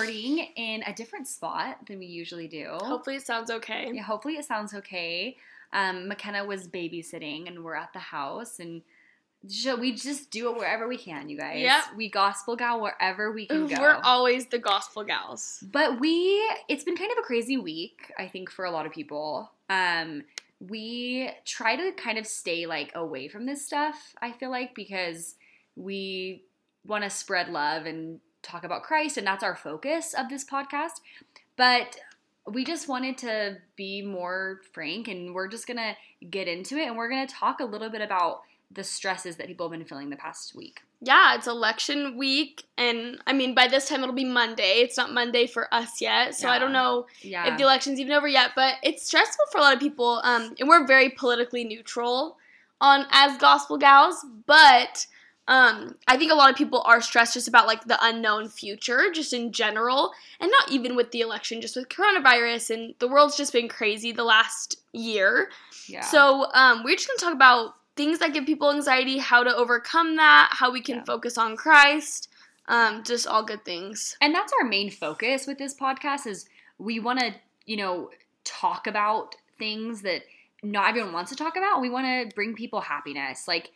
recording in a different spot than we usually do. Hopefully it sounds okay. Yeah, hopefully it sounds okay. Um, McKenna was babysitting, and we're at the house, and we just do it wherever we can, you guys. Yep. We gospel gal wherever we can go. We're always the gospel gals. But we, it's been kind of a crazy week, I think, for a lot of people. Um, we try to kind of stay like away from this stuff, I feel like, because we want to spread love and talk about Christ, and that's our focus of this podcast. But we just wanted to be more frank, and we're just gonna get into it, and we're gonna talk a little bit about the stresses that people have been feeling the past week. Yeah, it's election week, and I mean, by this time it'll be Monday. It's not Monday for us yet, so I don't know Yeah. if the election's even over yet. But it's stressful for a lot of people, um, and we're very politically neutral on as gospel gals. But um, I think a lot of people are stressed just about like the unknown future, just in general, and not even with the election, just with coronavirus and the world's just been crazy the last year. yeah. So um, we're just gonna talk about things that give people anxiety, how to overcome that, how we can Yeah. focus on Christ, um, just all good things. and that's our main focus with this podcast is we want to you know talk about things that not everyone wants to talk about we want to bring people happiness like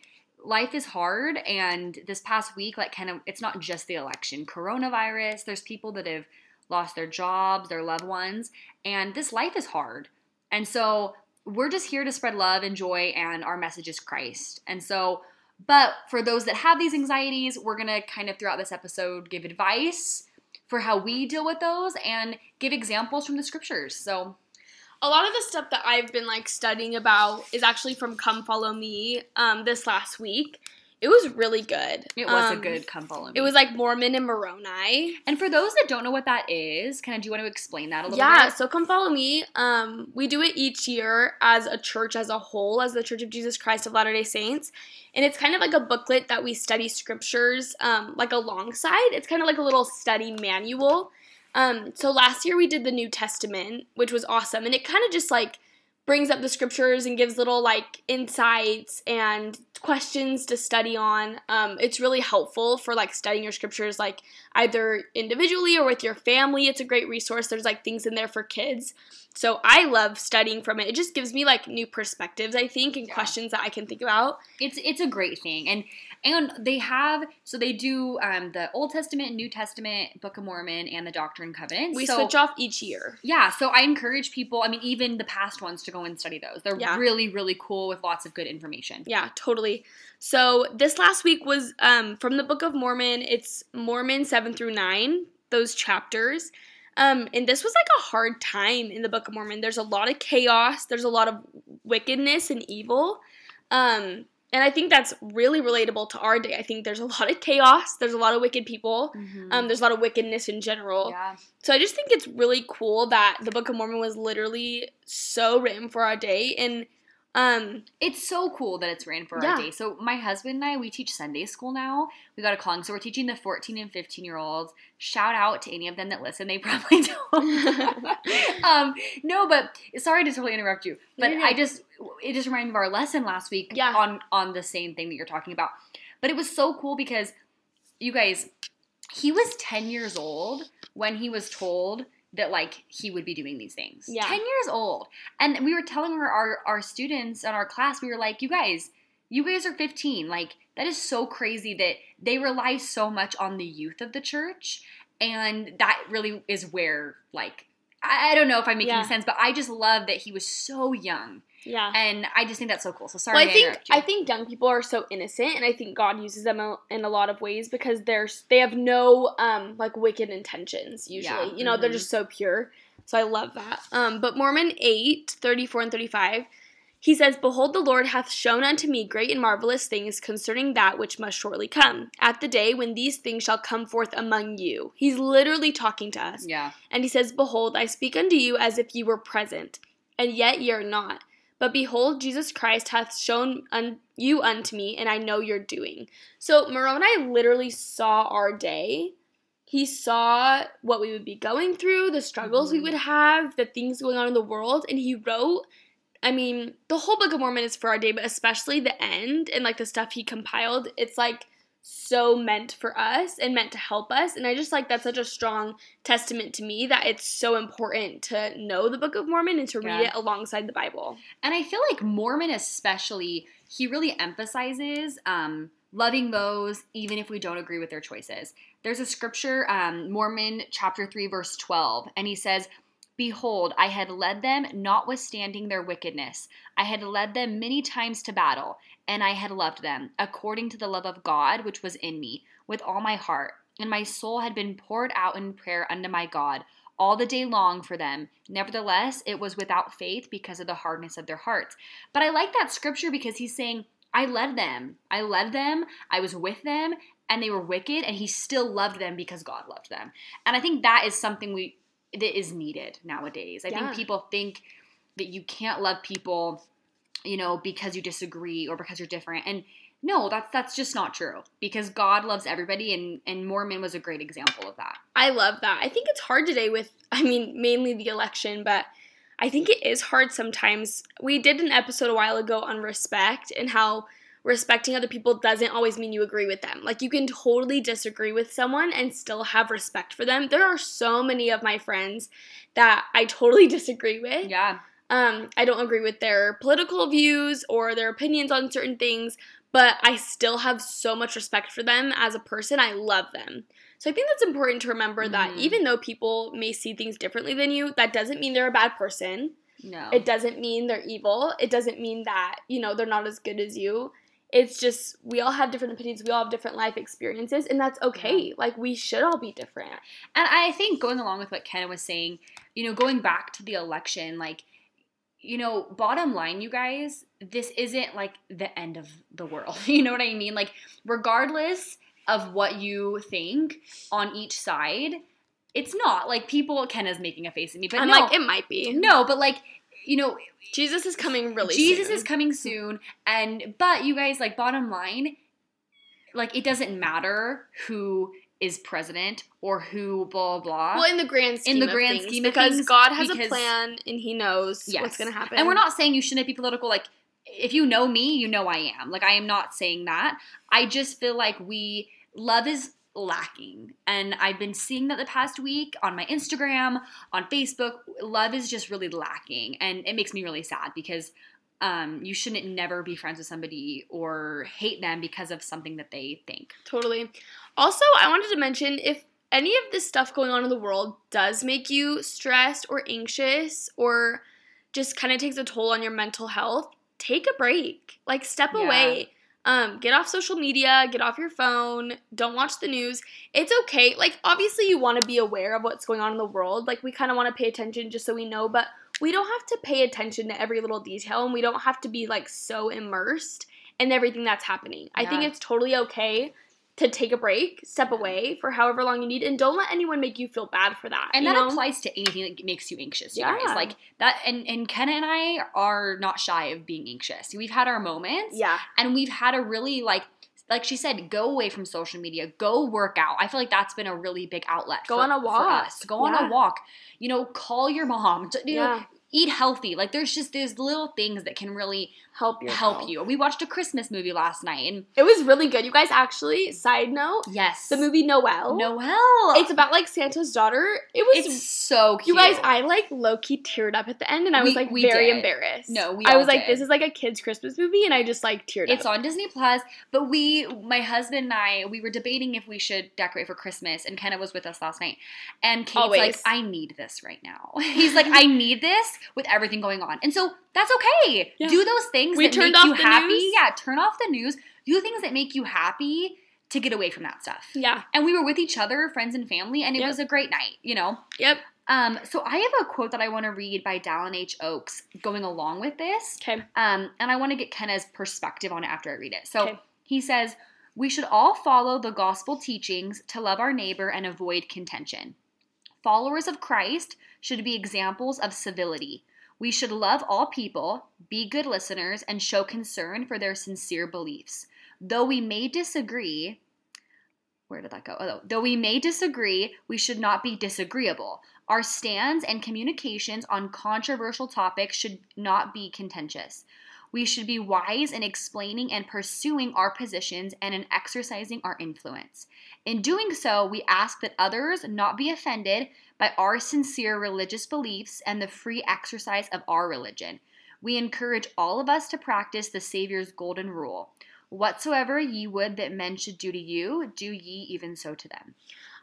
life is hard and this past week like kind of it's not just the election coronavirus there's people that have lost their jobs their loved ones and this life is hard and so we're just here to spread love and joy and our message is christ and so but for those that have these anxieties we're to kind of throughout this episode give advice for how we deal with those and give examples from the scriptures. So, A lot of the stuff that I've been like studying about is actually from Come Follow Me um, this last week. It was really good. it was a Um, good come follow me. It was like Mormon and Moroni. and for those that don't know what that is, kind of do you want to explain that a little Yeah, bit? Yeah, so come follow me. Um, we do it each year as a church as a whole, as the Church of Jesus Christ of Latter Day Saints, and it's kind of like a booklet that we study scriptures um, like alongside. It's kind of like a little study manual. Um, so last year we did the New Testament, which was awesome, and it kind of just like brings up the scriptures and gives little like insights and questions to study on. Um, it's really helpful for like studying your scriptures, like either individually or with your family. It's a great resource. There's like things in there for kids. So I love studying from it. It just gives me like new perspectives, I think, and Yeah. questions that I can think about. it's it's a great thing, and and they have so they do um, the Old Testament, New Testament, Book of Mormon, and the Doctrine and Covenants. We so, switch off each year. Yeah, so I encourage people. I mean, even the past ones to go and study those. They're Yeah. really really cool with lots of good information. Yeah, totally. So this last week was um, from the Book of Mormon. It's Mormon 7 through 9, those chapters. Um, and this was like a hard time in the Book of Mormon. There's a lot of chaos, there's a lot of wickedness and evil. Um, and I think that's really relatable to our day. I think there's a lot of chaos, there's a lot of wicked people, um, there's a lot of wickedness in general. yeah. So I just think it's really cool that the Book of Mormon was literally so written for our day. And um, It's so cool that it's ran for Yeah. our day. So my husband and I, we teach Sunday school now. We got a calling, so we're teaching the 14 and 15 year olds. Shout out to any of them that listen. They probably don't. um, no, but sorry to totally interrupt you. But You're I just it just reminded me of our lesson last week Yeah. on on the same thing that you're talking about. But it was so cool because you guys, he was 10 years old when he was told that like he would be doing these things. Yeah. 10 years old. And we were telling our, our our students in our class, we were like, you guys, you guys are 15. Like that is so crazy that they rely so much on the youth of the church. And that really is where like I, I don't know if I'm making Yeah. sense, but I just love that he was so young. Yeah. And I just think that's so cool. So sorry Well, I think you. I think young people are so innocent, and I think God uses them in a lot of ways because they're they have no um like wicked intentions usually. Yeah, You know, they're mhm. just so pure. So I love that. Um, but Mormon 8, 34 and 35, he says, Behold, the Lord hath shown unto me great and marvelous things concerning that which must shortly come, at the day when these things shall come forth among you. He's literally talking to us. yeah. And he says, Behold, I speak unto you as if ye were present, and yet ye are not. But behold, Jesus Christ hath shown un- you unto me, and I know your doing. So Moroni literally saw our day. He saw what we would be going through, the struggles we Mhm. would have, the things going on in the world, and he wrote. I mean, the whole Book of Mormon is for our day, but especially the end and like the stuff he compiled. It's like so meant for us and meant to help us. And I just like that's such a strong testament to me that it's so important to know the Book of Mormon and to read Yeah. it alongside the Bible. And I feel like Mormon, especially, he really emphasizes um, loving those even if we don't agree with their choices. There's a scripture, um, Mormon chapter 3, verse 12, and he says, Behold, I had led them notwithstanding their wickedness. I had led them many times to battle, and I had loved them, according to the love of God which was in me, with all my heart. And my soul had been poured out in prayer unto my God all the day long for them. Nevertheless, it was without faith because of the hardness of their hearts. But I like that scripture because he's saying, I led them. I led them. I was with them, and they were wicked, and he still loved them because God loved them. And I think that is something we that is needed nowadays. I Yeah. think people think that you can't love people, you know, because you disagree or because you're different. And no, that's that's just not true. Because God loves everybody and and Mormon was a great example of that. I love that. I think it's hard today with, I mean, mainly the election, but I think it is hard sometimes. We did an episode a while ago on respect and how respecting other people doesn't always mean you agree with them. Like, you can totally disagree with someone and still have respect for them. There are so many of my friends that I totally disagree with. Yeah. Um, I don't agree with their political views or their opinions on certain things, but I still have so much respect for them as a person. I love them. So I think that's important to remember that Mhm. even though people may see things differently than you, that doesn't mean they're a bad person. No. It doesn't mean they're evil. It doesn't mean that, you know, they're not as good as you. It's just we all have different opinions, we all have different life experiences, and that's okay. Like we should all be different. And I think going along with what Kenna was saying, you know, going back to the election, like, you know, bottom line, you guys, this isn't like the end of the world. You know what I mean? Like, regardless of what you think on each side, it's not like people. Kenna's making a face at me, but I'm no, like, it might be. no, but like, you know, Jesus is coming really Jesus soon. is coming soon, and but you guys, like, bottom line, like, it doesn't matter who is president or who blah blah. blah. Well, in the grand scheme In the of grand things, scheme of because things, God has because- a plan and He knows Yes. what's going to happen. And we're not saying you shouldn't be political. Like, if you know me, you know I am. Like, I am not saying that. I just feel like we, love is lacking. And I've been seeing that the past week on my Instagram, on Facebook. Love is just really lacking. And it makes me really sad because um, you shouldn't never be friends with somebody or hate them because of something that they think. totally. Also, I wanted to mention if any of this stuff going on in the world does make you stressed or anxious or just kind of takes a toll on your mental health, take a break. Like step Yeah. away. Um, get off social media, get off your phone, don't watch the news. It's okay. Like, obviously, you want to be aware of what's going on in the world. Like, we kind of want to pay attention just so we know, but we don't have to pay attention to every little detail and we don't have to be like so immersed in everything that's happening. I think it's totally okay to take a break, step away for however long you need, and don't let anyone make you feel bad for that. and that know? applies to anything that makes you anxious you Yeah. guys like that and and kenna and i are not shy of being anxious we've had our moments Yeah, and we've had a really like like she said go away from social media go work out i feel like that's been a really big outlet Go for, on a for walk. us go on a walk you know call your mom you know, yeah. Eat healthy like there's just there's little things that can really Help your help health. you we watched a christmas movie last night and It was really good. You guys actually, side note, yes the movie Noel. noel It's about like Santa's daughter. It was it's so cute You guys, I like low key teared up at the end, and I was We- like we very did. embarrassed. No, we I was like, did. this is like a kids' Christmas movie, and I just like teared It's up. It's on Disney Plus, but we, my husband and I, we were debating if we should decorate for Christmas, and Kenna was with us last night. And Cade's Always. like, I need this right now. He's like, I need this with everything going on. And so that's okay. Yeah. Do those things We that make you happy. news. Yeah, turn off the news. Do things that make you happy to get away from that stuff. yeah. And we were with each other, friends and family, and it Yep. was a great night, you know? Yep. Um, so I have a quote that I want to read by Dallin H. Oaks going along with this. Okay. Um, and I want to get Kenna's perspective on it after I read it. So Okay. he says, We should all follow the gospel teachings to love our neighbor and avoid contention. Followers of Christ should be examples of civility. We should love all people, be good listeners, and show concern for their sincere beliefs. Though we may disagree, where did that go? Oh, though we may disagree, we should not be disagreeable. Our stands and communications on controversial topics should not be contentious. We should be wise in explaining and pursuing our positions and in exercising our influence. In doing so, we ask that others not be offended by our sincere religious beliefs and the free exercise of our religion. We encourage all of us to practice the Savior's golden rule Whatsoever ye would that men should do to you, do ye even so to them.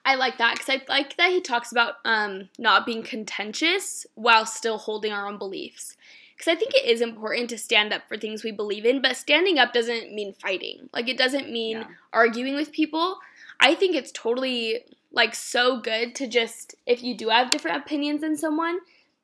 I like that because I like that he talks about um, not being contentious while still holding our own beliefs. Because I think it is important to stand up for things we believe in, but standing up doesn't mean fighting. Like, it doesn't mean Yeah. arguing with people. I think it's totally, like, so good to just, if you do have different opinions than someone,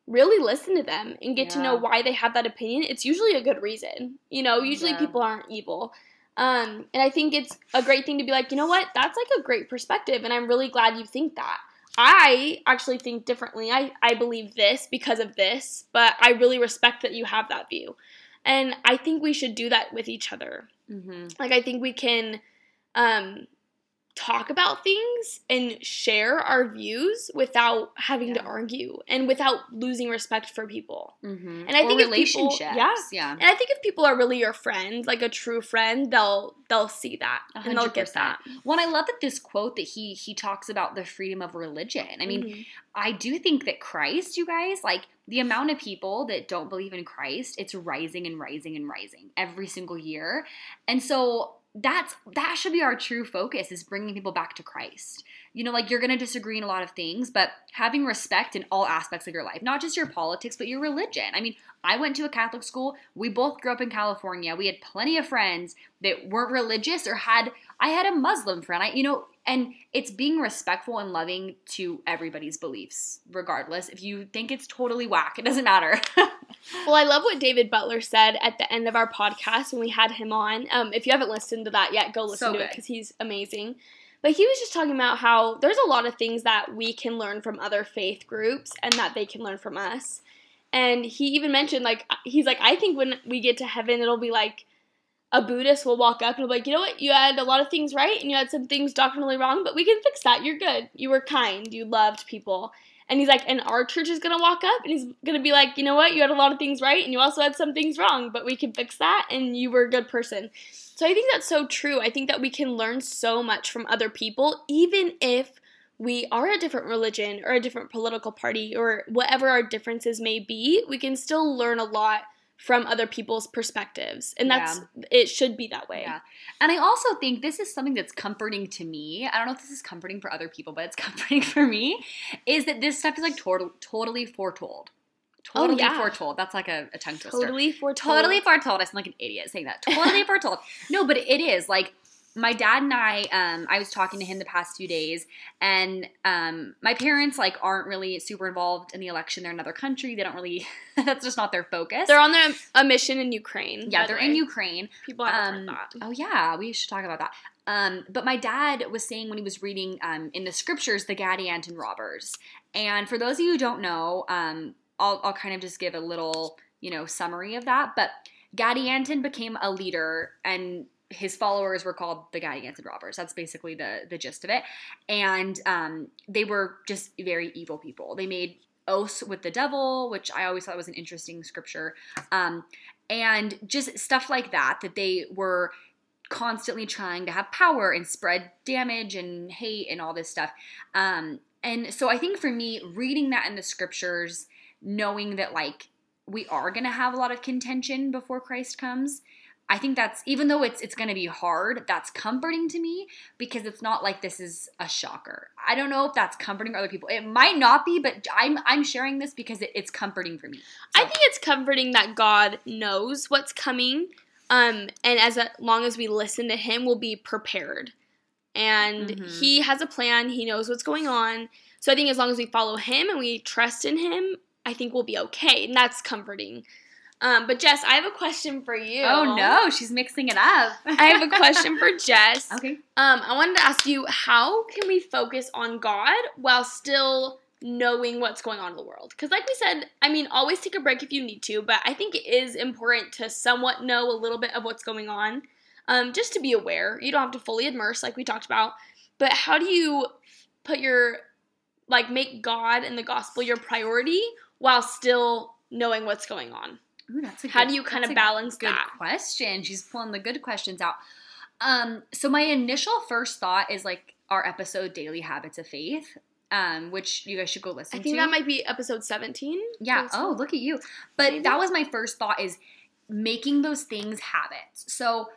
really listen to them and get to know why they have that opinion. It's usually a good reason. You know, usually Yeah. people aren't evil. Um, and I think it's a great thing to be like, you know what, that's like a great perspective, and I'm really glad you think that. I actually think differently. I, I believe this because of this, but I really respect that you have that view. And I think we should do that with each other. Mm-hmm. Like, I think we can um, talk about things and share our views without having to argue and without losing respect for people. Mm-hmm. And I or think if people- relationships. yeah. yeah. And I think if people are really your friend, like a true friend, they'll they'll see that A and they'll get that. Well, I love that this quote that he he talks about the freedom of religion. I mean, Mhm. I do think that Christ, you guys, like the amount of people that don't believe in Christ, it's rising and rising and rising every single year. And so that's that should be our true focus is bringing people back to Christ. You know, like you're going to disagree in a lot of things, but having respect in all aspects of your life, not just your politics, but your religion. I mean, I went to a Catholic school. We both grew up in California. We had plenty of friends that weren't religious or had I had a Muslim friend. I you know, and it's being respectful and loving to everybody's beliefs, regardless. If you think it's totally whack, it doesn't matter. Well, I love what David Butler said at the end of our podcast when we had him on. Um, if you haven't listened to that yet, go listen So to it because he's amazing. But he was just talking about how there's a lot of things that we can learn from other faith groups and that they can learn from us. And he even mentioned, like, he's like, I think when we get to heaven, it'll be like a Buddhist will walk up and be like, you know what, you had a lot of things right and you had some things doctrinally wrong, but we can fix that. You're good. You were kind. You loved people. And he's like, and our church is gonna walk up and he's gonna be like, you know what, you had a lot of things right and you also had some things wrong, but we can fix that and you were a good person. So I think that's so true. I think that we can learn so much from other people, even if we are a different religion or a different political party or whatever our differences may be, we can still learn a lot from other people's perspectives. And that's it should be that way. Yeah. And I also think this is something that's comforting to me. I don't know if this is comforting for other people, but it's comforting for me. Is that this stuff is like total, totally foretold. Oh, Totally yeah. foretold. That's like a, a tongue twister. Totally foretold. Totally foretold. I sound like an idiot saying that. Totally foretold. No, but it is like my dad and I. Um, I was talking to him the past few days, and um, my parents like aren't really super involved in the election. They're in another country. They don't really. that's just not their focus. They're on their a mission in Ukraine. yeah, they're in. Ukraine. People haven't Um, heard that. Oh yeah, we should talk about that. Um, but my dad was saying when he was reading um, in the scriptures the Gadianton robbers, and for those of you who don't know, um, I'll, I'll kind of just give a little you know summary of that. But Gadianton became a leader, and his followers were called the Gadianton robbers. That's basically the the gist of it, and um, they were just very evil people. They made oaths with the devil, which I always thought was an interesting scripture. Um, and just stuff like that that they were constantly trying to have power and spread damage and hate and all this stuff um, and so i think for me reading that in the scriptures knowing that like we are going to have a lot of contention before christ comes i think that's even though it's it's going to be hard that's comforting to me because it's not like this is a shocker i don't know if that's comforting for other people it might not be but i'm i'm sharing this because it, it's comforting for me I think it's comforting that God knows what's coming, um, and as long as we listen to Him, we'll be prepared. And Mhm. He has a plan. He knows what's going on. So I think as long as we follow Him and we trust in Him, I think we'll be okay, and that's comforting. Um, but Jess, I have a question for you. oh no she's mixing it up I have a question for Jess. okay Um, I wanted to ask you, how can we focus on God while still knowing what's going on in the world? Because, like we said, I mean, always take a break if you need to, but I think it is important to somewhat know a little bit of what's going on, um, just to be aware. You don't have to fully immerse, like we talked about, but how do you put your, like, make God and the gospel your priority while still knowing what's going on? Ooh, that's a How good- do you kind of a balance good that? question. She's pulling the good questions out. Um, so my initial first thought is like our episode Daily Habits of Faith, um, which you guys should go listen to. I think to. that might be episode 17. Yeah. Feels- Oh, look at you. But Maybe. that was my first thought is making those things habits. So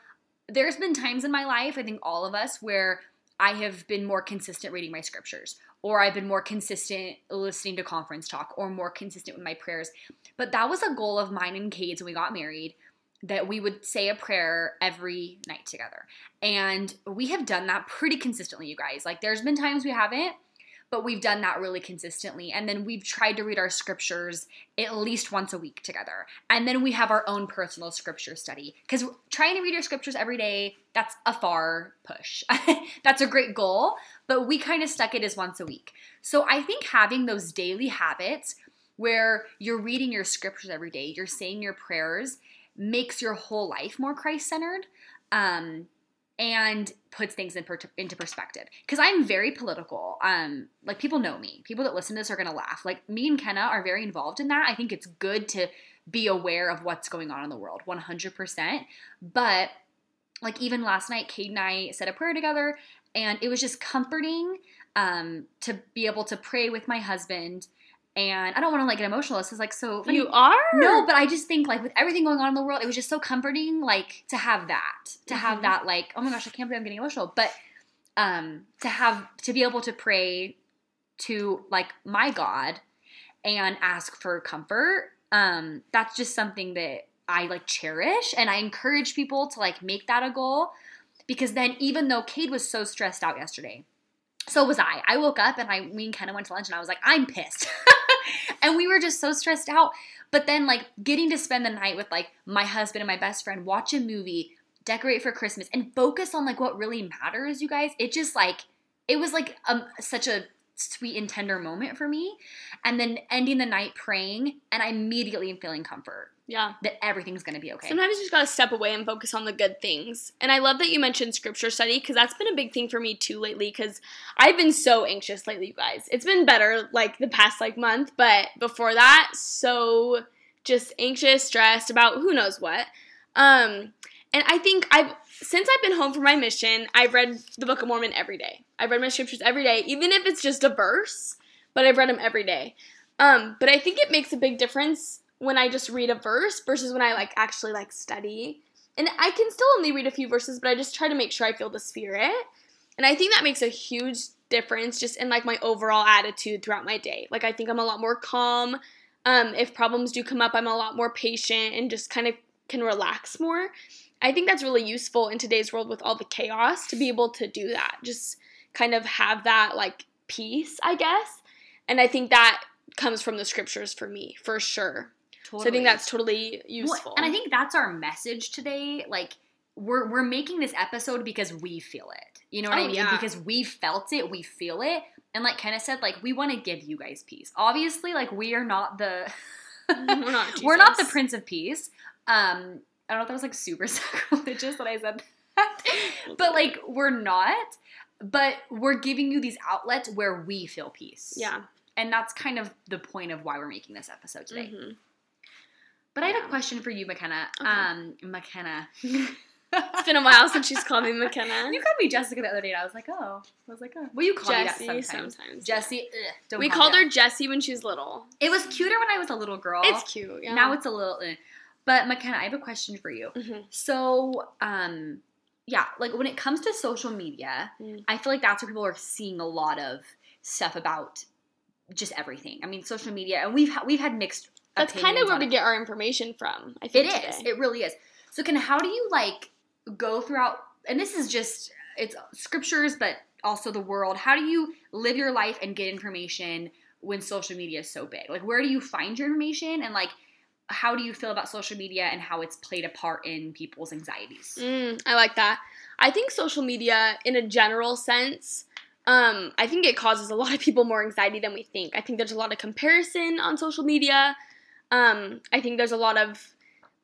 there's been times in my life, I think all of us, where I have been more consistent reading my scriptures, or I've been more consistent listening to conference talk, or more consistent with my prayers. But that was a goal of mine and Cade's when we got married that we would say a prayer every night together. And we have done that pretty consistently, you guys. Like there's been times we haven't, but we've done that really consistently. And then we've tried to read our scriptures at least once a week together. And then we have our own personal scripture study. Because trying to read your scriptures every day, that's a far push. that's a great goal, but we kind of stuck it as once a week. So I think having those daily habits where you're reading your scriptures every day, you're saying your prayers, makes your whole life more Christ centered. Um, and puts things in per- into perspective. Because I'm very political. Um, like people know me. People that listen to this are gonna laugh. Like me and Kenna are very involved in that. I think it's good to be aware of what's going on in the world, 100%. But like even last night, Cade and I said a prayer together, and it was just comforting um, to be able to pray with my husband. And I don't want to like get emotional. This is like so. funny. You are? No, but I just think like with everything going on in the world, it was just so comforting, like to have that, to have Mhm. that, like oh my gosh, I can't believe I'm getting emotional, but um, to have to be able to pray to like my God and ask for comfort, um, that's just something that I like cherish, and I encourage people to like make that a goal because then even though Cade was so stressed out yesterday, so was I. I woke up and I me and Kenna went to lunch and I was like, I'm pissed. and we were just so stressed out. But then like getting to spend the night with like my husband and my best friend, watch a movie, decorate for Christmas, and focus on like what really matters, you guys. It just like it was like um such a sweet and tender moment for me. And then ending the night praying, and I immediately am feeling comfort Yeah. that everything's gonna be okay. Sometimes you just gotta step away and focus on the good things. And I love that you mentioned scripture study because that's been a big thing for me too lately. Because I've been so anxious lately, you guys. It's been better like the past like month, but before that, so just anxious, stressed about who knows what. Um, and I think I've since I've been home from my mission, I've read the Book of Mormon every day. I've read my scriptures every day, even if it's just a verse, but I've read them every day. Um, but I think it makes a big difference when I just read a verse versus when I like actually like study. And I can still only read a few verses, but I just try to make sure I feel the spirit. And I think that makes a huge difference just in like my overall attitude throughout my day. Like I think I'm a lot more calm. Um, if problems do come up, I'm a lot more patient and just kind of can relax more. I think that's really useful in today's world with all the chaos to be able to do that. Just kind of have that like peace, I guess. And I think that comes from the scriptures for me, for sure. So I think that's totally Well, useful. and I think that's our message today. Like we're we're making this episode because we feel it. You know what Oh, I mean? yeah. Because we felt it, we feel it. And like Kenna said, like we want to give you guys peace. Obviously, like we are not the We're not we're not the Prince of Peace. Um, I don't know if that was like super sacrilegious that I said that. but like we're not. But we're giving you these outlets where we feel peace. yeah. And that's kind of the point of why we're making this episode today. Mhm. But I had a question for you, McKenna. Okay. Um, McKenna. It's been a while since she's called me McKenna. You called me Jessica the other day, and I was like, oh. I was like, oh. Well, you call Jessie me that sometimes. sometimes. Jessie. Ugh, we call called her. Jessie when she was little. It was cuter when I was a little girl. It's cute. Yeah. Now it's a little. eh. But McKenna, I have a question for you. Mhm. So, um, yeah, like when it comes to social media, Mm. I feel like that's where people are seeing a lot of stuff about just everything. I mean, social media, and we've ha- we've had mixed. That's kind of where we it. get our information from. I It think is. It really is. So, can how do you like go throughout? And this is just it's scriptures, but also the world. How do you live your life and get information when social media is so big? Like, where do you find your information, and like, how do you feel about social media and how it's played a part in people's anxieties? Mm, I like that. I think social media, in a general sense, um, I think it causes a lot of people more anxiety than we think. I think there's a lot of comparison on social media. Um, I think there's a lot of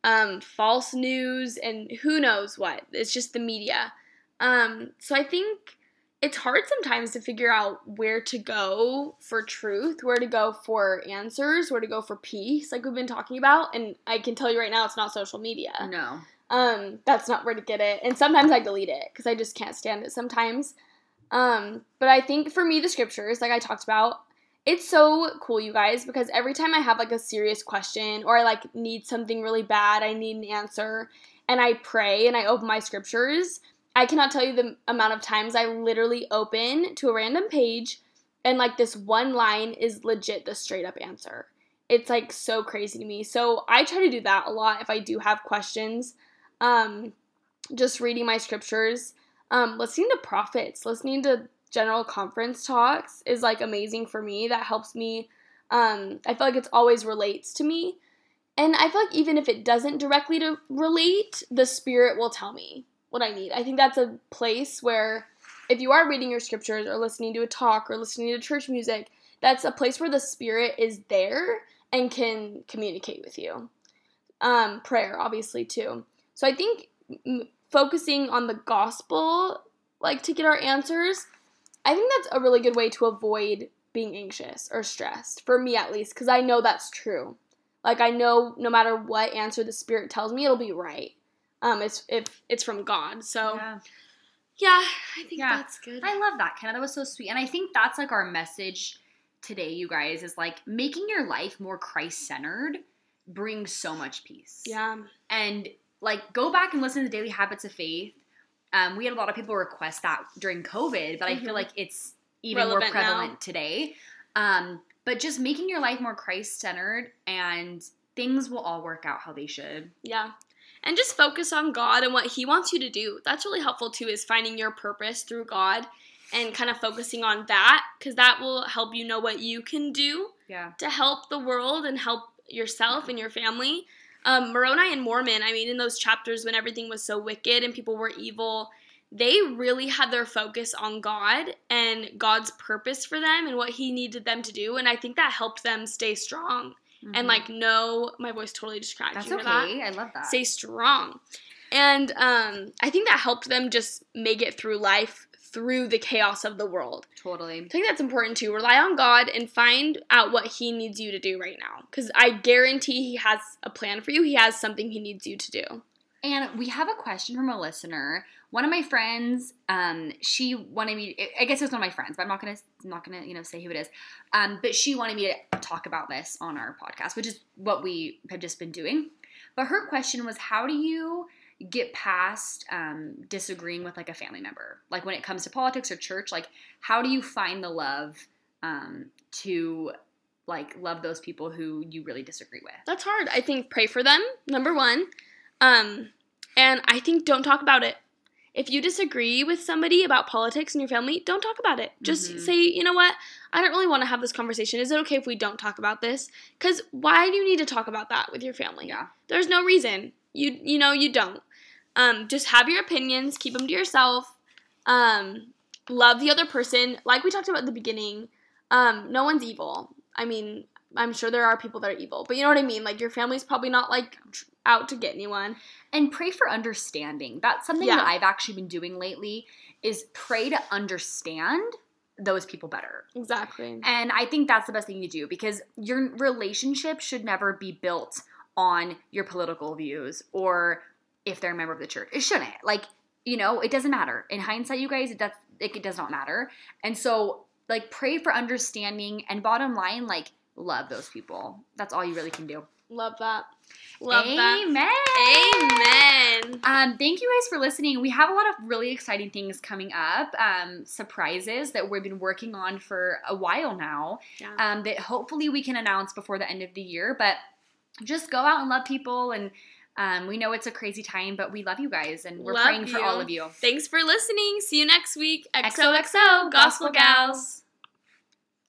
um, false news and who knows what. It's just the media. Um, so I think it's hard sometimes to figure out where to go for truth, where to go for answers, where to go for peace, like we've been talking about. And I can tell you right now, it's not social media. No. Um, that's not where to get it. And sometimes I delete it because I just can't stand it sometimes. Um, but I think for me, the scriptures, like I talked about, it's so cool, you guys, because every time I have like a serious question or I like need something really bad, I need an answer, and I pray and I open my scriptures, I cannot tell you the amount of times I literally open to a random page and like this one line is legit the straight up answer. It's like so crazy to me. So I try to do that a lot if I do have questions. Um, just reading my scriptures, um, listening to prophets, listening to general conference talks is like amazing for me. That helps me. Um, I feel like it's always relates to me. And I feel like even if it doesn't directly to relate, the spirit will tell me what I need. I think that's a place where if you are reading your scriptures or listening to a talk or listening to church music, that's a place where the spirit is there and can communicate with you. Um, prayer, obviously, too. So I think m- focusing on the gospel, like to get our answers, I think that's a really good way to avoid being anxious or stressed, for me at least, because I know that's true. Like I know no matter what answer the spirit tells me, it'll be right. Um, it's if it's from God. So Yeah. yeah, I think Yeah. that's good. I love that, Kenna. That was so sweet. And I think that's like our message today, you guys, is like making your life more Christ centered brings so much peace. yeah, And like go back and listen to the Daily Habits of Faith. Um, we had a lot of people request that during COVID, but I Mhm. feel like it's even Relevant more now. prevalent today. Um, but just making your life more Christ centered and things will all work out how they should. yeah. And just focus on God and what He wants you to do. That's really helpful too, is finding your purpose through God and kind of focusing on that because that will help you know what you can do Yeah. to help the world and help yourself and your family. Um, Moroni and Mormon, I mean, in those chapters when everything was so wicked and people were evil, they really had their focus on God and God's purpose for them and what He needed them to do. And I think that helped them stay strong and Mhm. like know my voice totally just cracked. that's hear that? okay. I love that. Stay strong. And um, I think that helped them just make it through life through the chaos of the world. totally. I think that's important too. Rely on God and find out what He needs you to do right now. Because I guarantee He has a plan for you. He has something He needs you to do. And we have a question from a listener. One of my friends, um, she wanted me. I guess it was one of my friends, but I'm not gonna, I'm not gonna, you know, say who it is. Um, but she wanted me to talk about this on our podcast, which is what we have just been doing. But her question was, how do you get past um, disagreeing with like a family member, like when it comes to politics or church? Like, how do you find the love um, to like love those people who you really disagree with? That's hard. I think pray for them, number one. Um, and I think don't talk about it. If you disagree with somebody about politics in your family, don't talk about it. Just Mhm. say, you know what? I don't really want to have this conversation. Is it okay if we don't talk about this? Because why do you need to talk about that with your family? Yeah. There's no reason. You you know you don't. Um, just have your opinions. Keep them to yourself. Um, love the other person. Like we talked about at the beginning. Um, no one's evil. I mean, I'm sure there are people that are evil, but you know what I mean. Like your family's probably not like tr- out to get anyone. and pray for understanding that's something Yeah. that i've actually been doing lately is pray to understand those people better Exactly. and i think that's the best thing to do because your relationship should never be built on your political views or if they're a member of the church it shouldn't like you know it doesn't matter in hindsight you guys it does it does not matter and so like pray for understanding and bottom line like love those people that's all you really can do Love that. Love amen that. Amen. Um, thank you guys for listening. We have a lot of really exciting things coming up, um, surprises that we've been working on for a while now. Yeah. Um, that hopefully we can announce before the end of the year. But just go out and love people, and um, we know it's a crazy time, but we love you guys, and we're Love praying for all of you. Thanks for listening. See you next week. XOXO, XOXO, Gospel Gals.